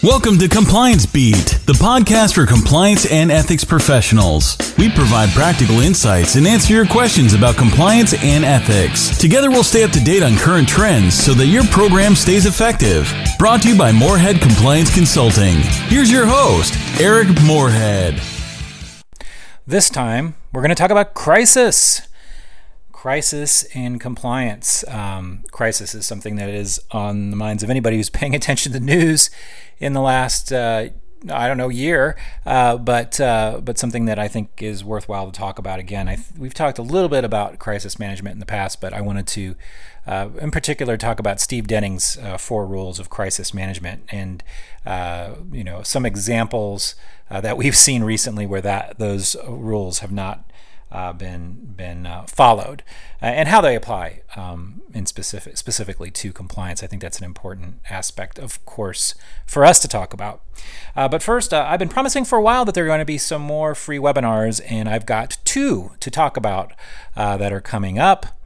Welcome to Compliance Beat, the podcast for compliance and ethics professionals. We provide practical insights and answer your questions about compliance and ethics. Together, we'll stay up to date on current trends so that your program stays effective. Brought to you by Moorhead Compliance Consulting. Here's your host, Eric Moorhead. This time, we're going to talk about crisis crisis and compliance. Um, crisis is something that is on the minds of anybody who's paying attention to the news in the last. Uh, I don't know year, uh, but uh, but something that I think is worthwhile to talk about again. Th- we've talked a little bit about crisis management in the past, but I wanted to, uh, in particular, talk about Steve Denning's uh, four rules of crisis management, and uh, you know some examples uh, that we've seen recently where that those rules have not uh, been been uh, followed, uh, and how they apply um, in specific specifically to compliance. I think that's an important aspect, of course, for us to talk about. Uh, but first, uh, I've been promising for a while that there are going to be some more free webinars, and I've got two to talk about uh, that are coming up.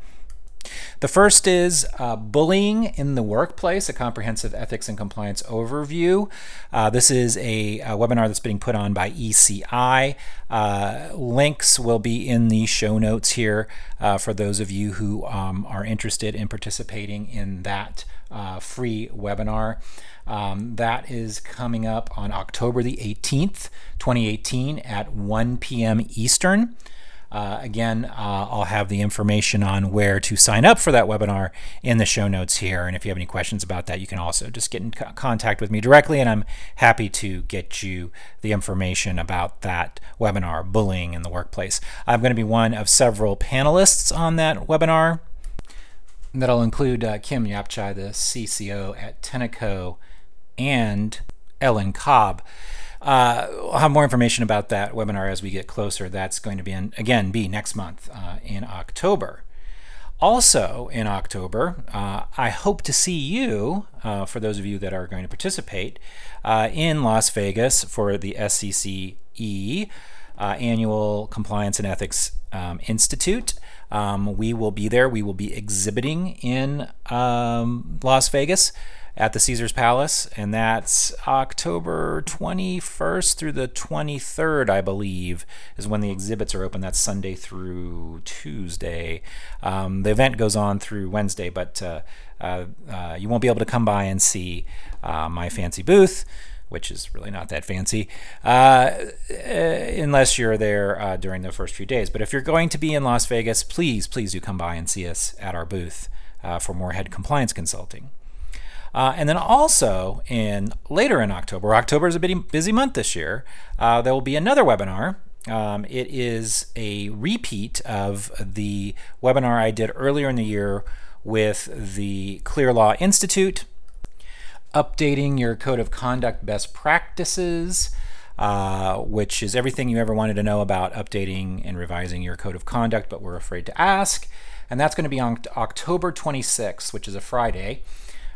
The first is uh, Bullying in the Workplace, a comprehensive ethics and compliance overview. Uh, this is a, a, webinar that's being put on by ECI. Uh, links will be in the show notes here uh, for those of you who um, are interested in participating in that uh, free webinar. Um, that is coming up on October the 18th, 2018 at 1 p.m. Eastern. Uh, again, uh, I'll have the information on where to sign up for that webinar in the show notes here. And if you have any questions about that, you can also just get in co- contact with me directly, and I'm happy to get you the information about that webinar, Bullying in the Workplace. I'm going to be one of several panelists on that webinar. That'll include uh, Kim Yapchai, the CCO at Tenneco, and Ellen Cobb. Uh, I'll have more information about that webinar as we get closer. That's going to be, in, again, be next month uh, in October. Also in October, uh, I hope to see you, uh, for those of you that are going to participate, uh, in Las Vegas for the SCCE Annual Compliance and Ethics um, Institute. Um, we will be there. We will be exhibiting in um, Las Vegas at the Caesars Palace, and that's October 21st through the 23rd, I believe, is when the exhibits are open. That's Sunday through Tuesday. Um, the event goes on through Wednesday, but uh, uh, uh, you won't be able to come by and see uh, my fancy booth. Which is really not that fancy, uh, unless you're there uh, during the first few days. But if you're going to be in Las Vegas, please, please do come by and see us at our booth for Moorhead Compliance Consulting. Uh, and then also in later in October, October is a busy month this year. Uh, there will be another webinar. Um, it is a repeat of the webinar I did earlier in the year with the Clear Law Institute, updating your code of conduct best practices. Uh, which is everything you ever wanted to know about updating and revising your code of conduct, but we're afraid to ask. And that's going to be on October 26th, which is a Friday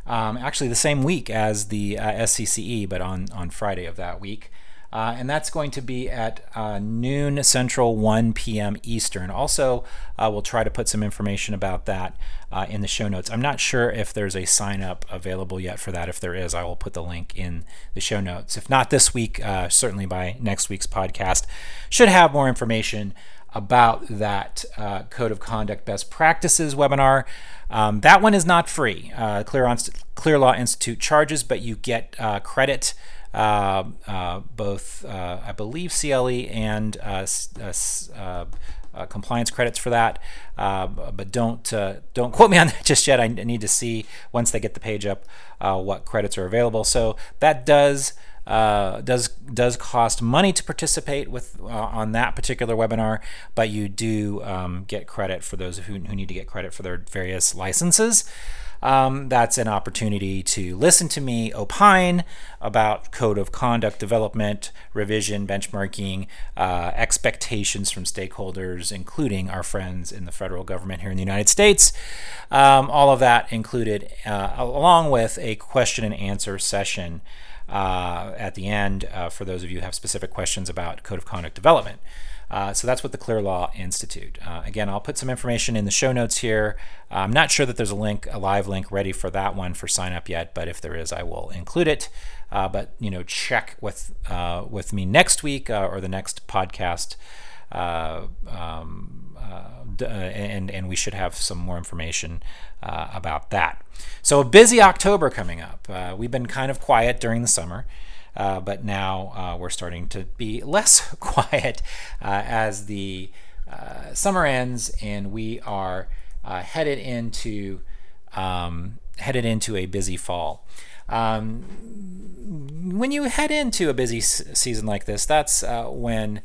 um, actually the same week as the uh, SCCE, but on, on Friday of that week. Uh, and that's going to be at uh, noon Central, 1 p.m. Eastern. Also, uh, we'll try to put some information about that uh, in the show notes. I'm not sure if there's a sign up available yet for that. If there is, I will put the link in the show notes. If not this week, uh, certainly by next week's podcast, should have more information about that uh, Code of Conduct Best Practices webinar. Um, that one is not free. Uh, Clear, on, Clear Law Institute charges, but you get uh, credit. Uh, uh, both, uh, I believe, CLE and compliance credits for that, but don't don't quote me on that just yet. I need to see once they get the page up what credits are available. So that does uh, does does cost money to participate with uh, on that particular webinar, but you do um, get credit for those who, who need to get credit for their various licenses. Um, that's an opportunity to listen to me opine about code of conduct development, revision, benchmarking, uh, expectations from stakeholders, including our friends in the federal government here in the United States. Um, all of that included, uh, along with a question and answer session uh, at the end uh, for those of you who have specific questions about code of conduct development. Uh, so that's what the Clear Law Institute. Uh, again, I'll put some information in the show notes here. I'm not sure that there's a link, a live link ready for that one for sign up yet, but if there is, I will include it. Uh, but you know, check with with me next week or the next podcast. Uh, and and we should have some more information about that. So a busy October coming up. we've been kind of quiet during the summer. Uh, but now uh, we're starting to be less quiet uh, as the uh, summer ends and we are uh, headed into um, headed into a busy fall. Um, when you head into a busy s- season like this, that's when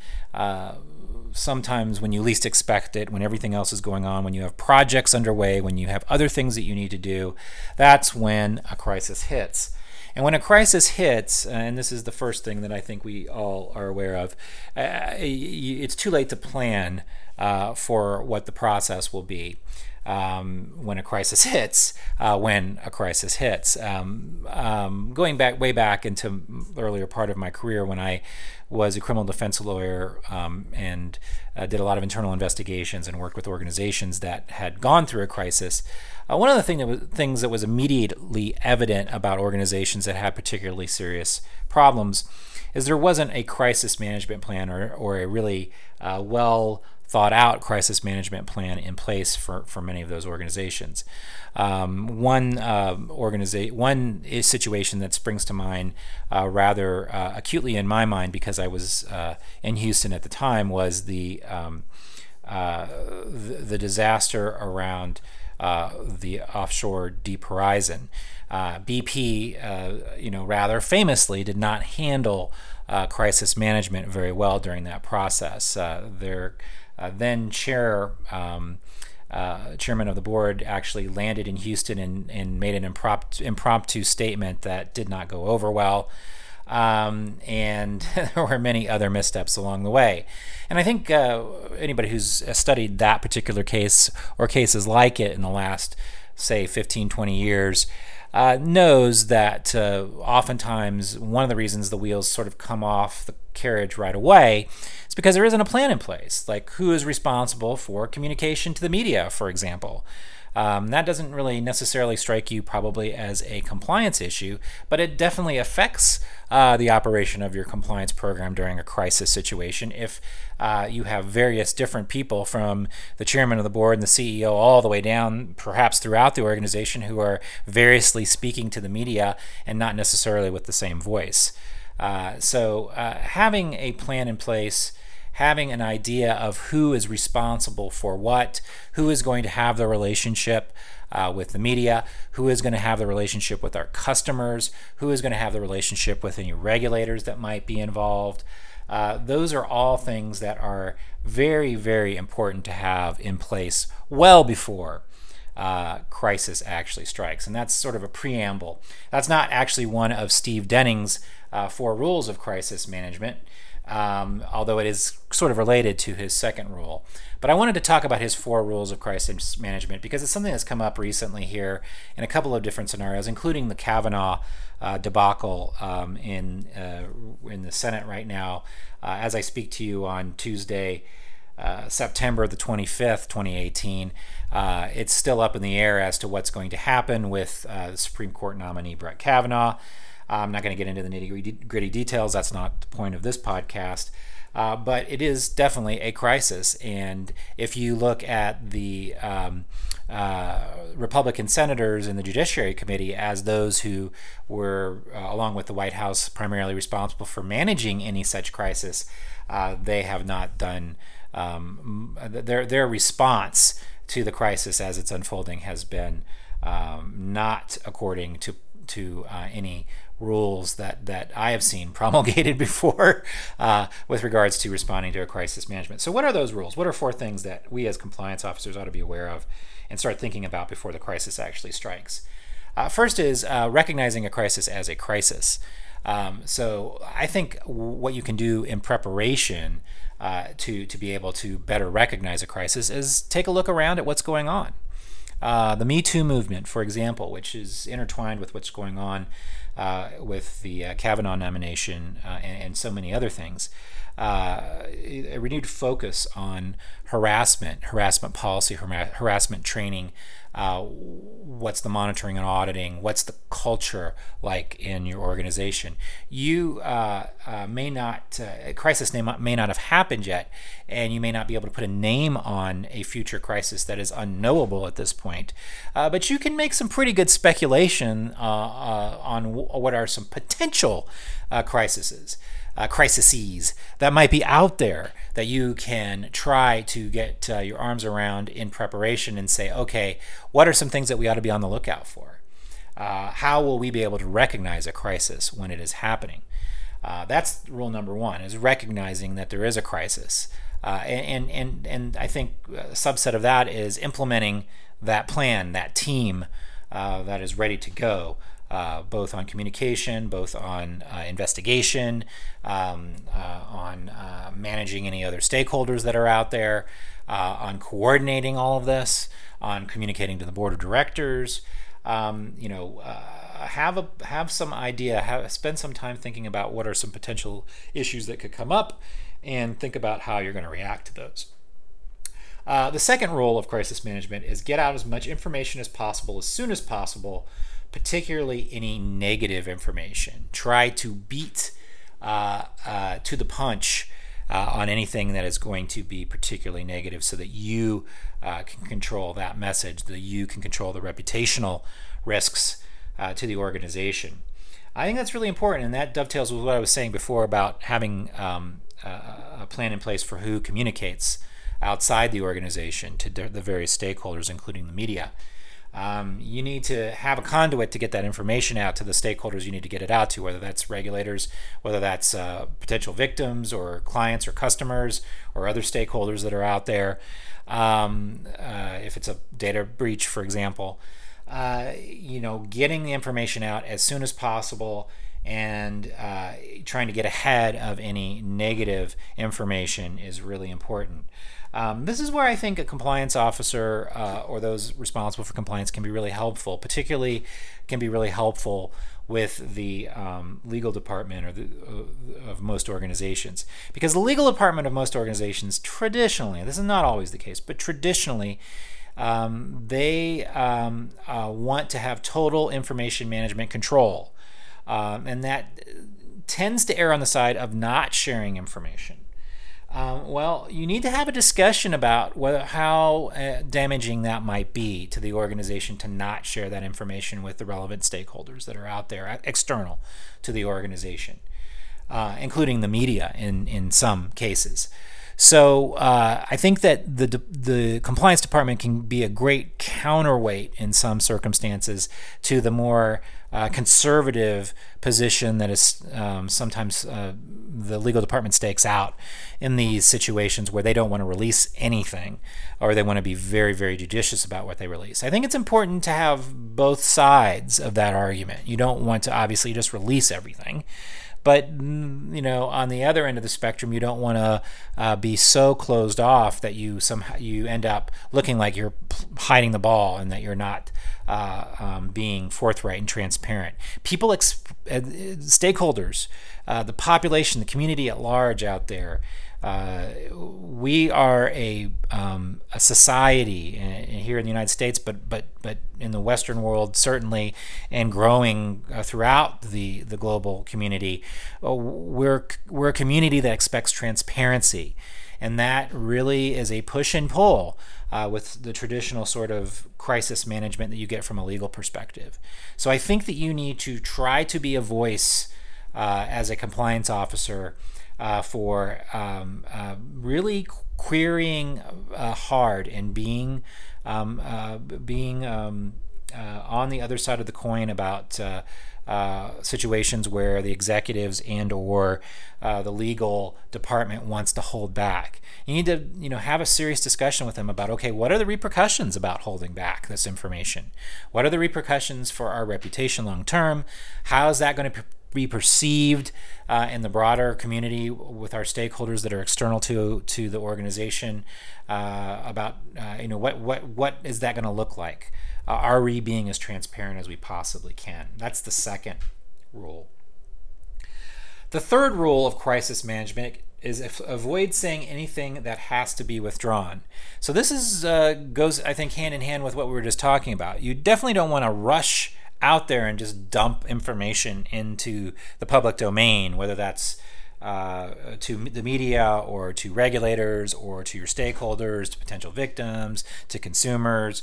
sometimes when you least expect it, when everything else is going on, when you have projects underway, when you have other things that you need to do, that's when a crisis hits. And when a crisis hits, uh, and this is the first thing that I think we all are aware of, uh, it's too late to plan uh, for what the process will be. Um, when a crisis hits, uh, when a crisis hits. Um, um, going back way back into earlier part of my career when I was a criminal defense lawyer um, and uh, did a lot of internal investigations and worked with organizations that had gone through a crisis. Uh, one of the thing that was, things that was immediately evident about organizations that had particularly serious problems is there wasn't a crisis management plan or, or a really uh, well thought out crisis management plan in place for, for many of those organizations. Um, one uh, one situation that springs to mind uh, rather uh, acutely in my mind because I was uh, in Houston at the time was the um, uh, the, the, disaster around uh, the offshore Deep Horizon. BP, you know, rather famously did not handle crisis management very well during that process. their then chair. Um, uh, chairman of the board actually landed in Houston and, and made an impromptu, impromptu statement that did not go over well. Um, and there were many other missteps along the way. And I think uh, anybody who's studied that particular case or cases like it in the last, say, 15, 20 years uh, knows that uh, oftentimes one of the reasons the wheels sort of come off the carriage right away is because there isn't a plan in place. Like who is responsible for communication to the media, for example. Um, that doesn't really necessarily strike you probably as a compliance issue, but it definitely affects uh, the operation of your compliance program during a crisis situation. If uh, you have various different people from the chairman of the board and the CEO all the way down, perhaps throughout the organization, who are variously speaking to the media and not necessarily with the same voice. Uh, so, uh, having a plan in place having an idea of who is responsible for what, who is going to have the relationship uh, with the media, who is going to have the relationship with our customers, who is going to have the relationship with any regulators that might be involved. Uh, those are all things that are very, very important to have in place well before uh, crisis actually strikes. And that's sort of a preamble. That's not actually one of Steve Denning's uh, four rules of crisis management um, although it is sort of related to his second rule. But I wanted to talk about his four rules of crisis management because it's something that's come up recently here in a couple of different scenarios, including the Kavanaugh uh, debacle um, in uh, in the Senate right now. Uh, as I speak to you on Tuesday, uh, September the 25th, 2018, uh, it's still up in the air as to what's going to happen with uh, the Supreme Court nominee Brett Kavanaugh. I'm not going to get into the nitty gritty details. That's not the point of this podcast. Uh, but it is definitely a crisis. And if you look at the um, uh, Republican senators in the Judiciary Committee as those who were, uh, along with the White House, primarily responsible for managing any such crisis, uh, they have not done um, their their response to the crisis as it's unfolding has been um, not according to to uh, any rules that, that I have seen promulgated before uh, with regards to responding to a crisis management. So, what are those rules? What are four things that we as compliance officers ought to be aware of and start thinking about before the crisis actually strikes? Uh, first is uh, recognizing a crisis as a crisis. Um, so, I think what you can do in preparation uh, to, to be able to better recognize a crisis is take a look around at what's going on. Uh, the Me Too movement, for example, which is intertwined with what's going on with the uh, Kavanaugh nomination uh, and, and, so many other things. Uh, a renewed focus on harassment, harassment policy, harassment training, uh, what's the monitoring and auditing, what's the culture like in your organization. You uh, uh, may not, uh, a crisis may, may not have happened yet, and you may not be able to put a name on a future crisis that is unknowable at this point. Uh, but you can make some pretty good speculation on w- what are some potential crises uh, crises that might be out there that you can try to get uh, your arms around in preparation and say, okay, what are some things that we ought to be on the lookout for? Uh, how will we be able to recognize a crisis when it is happening? Uh, that's rule number one: is recognizing that there is a crisis, uh, and and and I think a subset of that is implementing that plan, that team uh, that is ready to go uh, both on communication, both on uh, investigation, um, uh, on uh, managing any other stakeholders that are out there, uh, on coordinating all of this, on communicating to the board of directors. Um, you know, have a have some idea. Have spend some time thinking about what are some potential issues that could come up, and think about how you're going to react to those. Uh, the second role of crisis management is get out as much information as possible as soon as possible particularly any negative information. Try to beat uh, uh, to the punch uh, on anything that is going to be particularly negative so that you uh, can control that message, that you can control the reputational risks uh, to the organization. I think that's really important, and that dovetails with what I was saying before about having um, a plan in place for who communicates outside the organization to the various stakeholders, including the media. Um, you need to have a conduit to get that information out to the stakeholders you need to get it out to, whether that's regulators, whether that's uh, potential victims or clients or customers or other stakeholders that are out there. Um, uh, if it's a data breach, for example, uh, you know, getting the information out as soon as possible and uh, trying to get ahead of any negative information is really important. Um, this is where I think a compliance officer uh, or those responsible for compliance can be really helpful, particularly can be really helpful with the um, legal department or the, uh, of most organizations. Because the legal department of most organizations traditionally, this is not always the case, but traditionally, um, they um, uh, want to have total information management control. Um, and that tends to err on the side of not sharing information. Um, well, you need to have a discussion about whether how uh, damaging that might be to the organization to not share that information with the relevant stakeholders that are out there, uh, external to the organization, uh, including the media in in some cases. So uh, I think that the the compliance department can be a great counterweight in some circumstances to the more uh, conservative position that is um, sometimes uh, the legal department stakes out in these situations where they don't want to release anything or they want to be very, very judicious about what they release. I think it's important to have both sides of that argument. You don't want to obviously just release everything. But you know, on the other end of the spectrum, you don't want to uh, be so closed off that you somehow you end up looking like you're hiding the ball and that you're not uh, um, being forthright and transparent. People, exp- uh, stakeholders, uh, the population, the community at large out there. Uh, we are a, um, a society uh, here in the United States, but but but in the Western world certainly, and growing uh, throughout the the global community. Uh, we're we're a community that expects transparency, and that really is a push and pull. Uh, with the traditional sort of crisis management that you get from a legal perspective. So I think that you need to try to be a voice as a compliance officer uh, for um, uh, really querying uh, hard and being um, uh, being um, uh, on the other side of the coin about situations where the executives and or the legal department wants to hold back. You need to you know have a serious discussion with them about okay, what are the repercussions about holding back this information? What are the repercussions for our reputation long term? How is that going to be perceived uh, in the broader community with our stakeholders that are external to to the organization uh, about uh, you know what what what is that going to look like? Uh, are we being as transparent as we possibly can? That's the second rule. The third rule of crisis management is avoid saying anything that has to be withdrawn. So this is uh, goes, I think, hand in hand with what we were just talking about. You definitely don't want to rush out there and just dump information into the public domain, whether that's uh, to the media or to regulators or to your stakeholders, to potential victims, to consumers,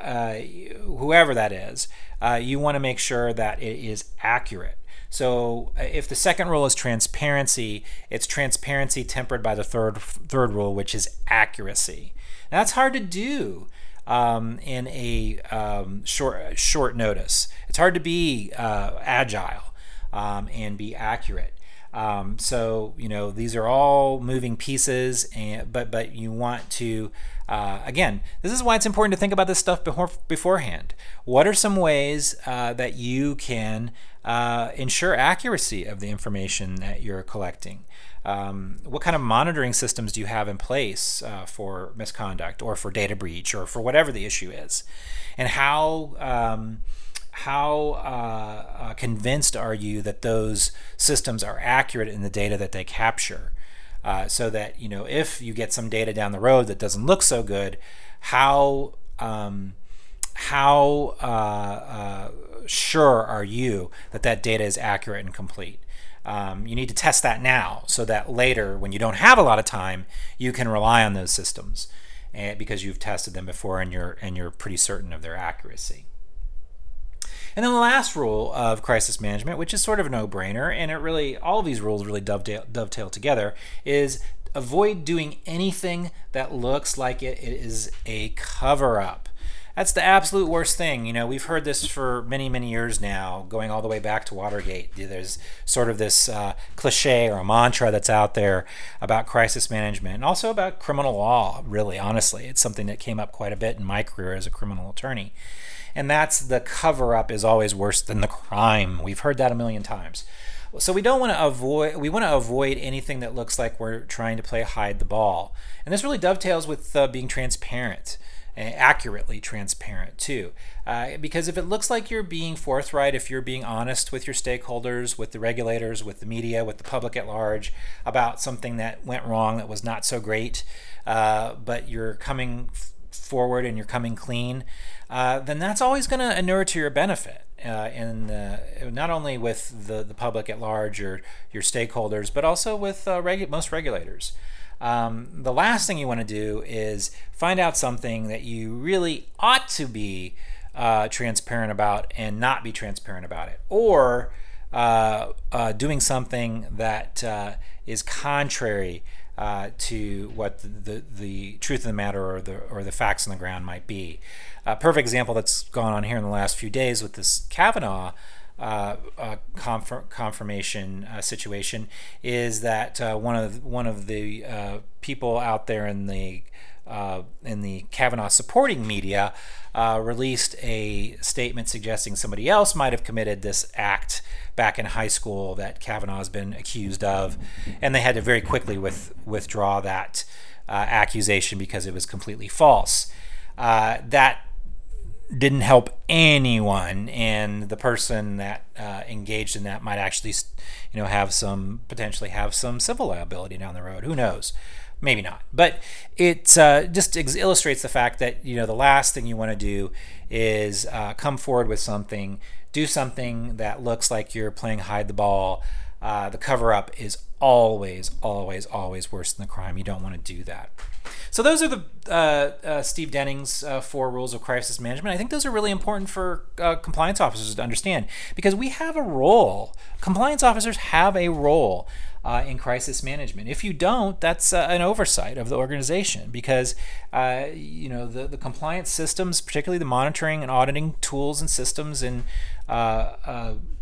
uh, whoever that is. Uh, you want to make sure that it is accurate. So uh, if the second rule is transparency, it's transparency tempered by the third third rule, which is accuracy. Now, that's hard to do um, in a um, short short notice. It's hard to be uh, agile um, and be accurate. Um, so you know these are all moving pieces, and but but you want to uh, again. This is why it's important to think about this stuff before beforehand. What are some ways uh, that you can uh, ensure accuracy of the information that you're collecting? Um, what kind of monitoring systems do you have in place uh, for misconduct or for data breach or for whatever the issue is? And how um, how uh, uh, convinced are you that those systems are accurate in the data that they capture? Uh, so that you know if you get some data down the road that doesn't look so good, how um, how uh, uh, sure are you that that data is accurate and complete? Um, you need to test that now so that later, when you don't have a lot of time, you can rely on those systems eh, because you've tested them before and you're and you're pretty certain of their accuracy. And then the last rule of crisis management, which is sort of a no-brainer, and it really all these rules really dovetail, dovetail together, is avoid doing anything that looks like it is a cover-up that's the absolute worst thing. You know, we've heard this for many, many years now, going all the way back to Watergate. There's sort of this uh, cliche or a mantra that's out there about crisis management and also about criminal law, really, honestly. It's something that came up quite a bit in my career as a criminal attorney. And that's the cover up is always worse than the crime. We've heard that a million times. So we don't want to avoid we want to avoid anything that looks like we're trying to play hide the ball. And this really dovetails with uh, being transparent accurately transparent too. Uh, because if it looks like you're being forthright, if you're being honest with your stakeholders, with the regulators, with the media, with the public at large about something that went wrong that was not so great, uh, but you're coming forward and you're coming clean, uh, then that's always going to inure to your benefit. Uh, in not only with the, the public at large or your stakeholders, but also with uh, regu- most regulators. Um, the last thing you want to do is find out something that you really ought to be uh, transparent about and not be transparent about it, or uh, uh, doing something that uh, is contrary uh, to what the, the, the, truth of the matter or the or the facts on the ground might be. A perfect example that's gone on here in the last few days with this Kavanaugh uh, uh, confirmation uh, situation is that uh, one of one of the uh, people out there in the uh, in the Kavanaugh supporting media released a statement suggesting somebody else might have committed this act back in high school that Kavanaugh has been accused of, and they had to very quickly with, withdraw that accusation because it was completely false. that didn't help anyone, and the person that uh, engaged in that might actually, you know, have some potentially have some civil liability down the road. Who knows? Maybe not. But it uh, just ex- illustrates the fact that you know the last thing you want to do is uh, come forward with something, do something that looks like you're playing hide the ball. Uh, the cover up is always, always, always worse than the crime. You don't want to do that. So those are the uh, uh, Steve Denning's uh, four rules of crisis management. I think those are really important for compliance officers to understand because we have a role. Compliance officers have a role uh, in crisis management. If you don't, that's uh, an oversight of the organization because uh, you know the, the compliance systems, particularly the monitoring and auditing tools and systems and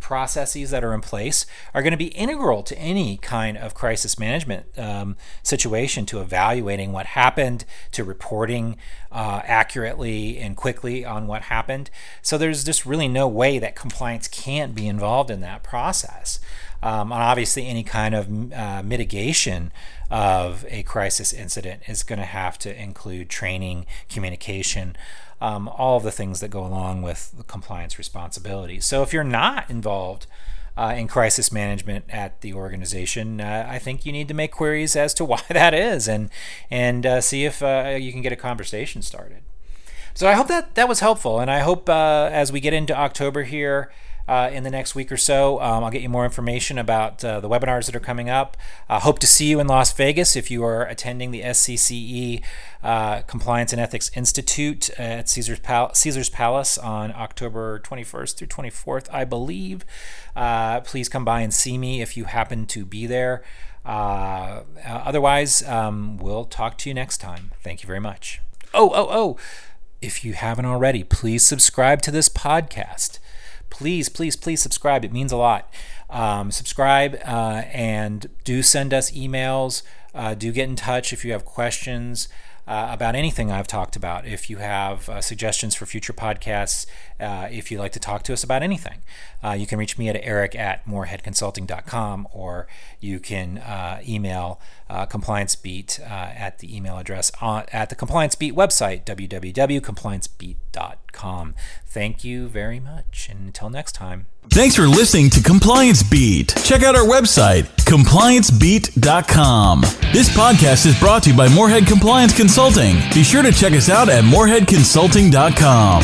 processes that are in place, are going to be integral to any kind of crisis management um, situation to evaluating what happened, to reporting uh, accurately and quickly on what happened. So there's just really no way that compliance can't be involved in that process um, and obviously any kind of uh, mitigation of a crisis incident is going to have to include training, communication, um, all of the things that go along with the compliance responsibilities. So if you're not involved uh, in crisis management at the organization, uh, I think you need to make queries as to why that is, and and uh, see if uh, you can get a conversation started. So I hope that that was helpful, and I hope uh, as we get into October here. Uh, in the next week or so. Um, I'll get you more information about uh, the webinars that are coming up. Uh, hope to see you in Las Vegas if you are attending the SCCE uh, Compliance and Ethics Institute at Caesar's, Pal- Caesar's Palace on October 21st through 24th, I believe. Uh, please come by and see me if you happen to be there. Uh, otherwise, um, we'll talk to you next time. Thank you very much. Oh, oh, oh. If you haven't already, please subscribe to this podcast please, please, please subscribe. It means a lot. Um, subscribe uh, and do send us emails. Uh, do get in touch if you have questions uh, about anything I've talked about. If you have uh, suggestions for future podcasts, uh, if you'd like to talk to us about anything, uh, you can reach me at eric at moorheadconsulting.com or you can uh, email uh, Compliance Beat at the email address on, at the Compliance Beat website, www.compliancebeat.com. Thank you very much. And until next time. Thanks for listening to Compliance Beat. Check out our website, compliancebeat.com. This podcast is brought to you by Moorhead Compliance Consulting. Consulting. Be sure to check us out at moorheadconsulting.com.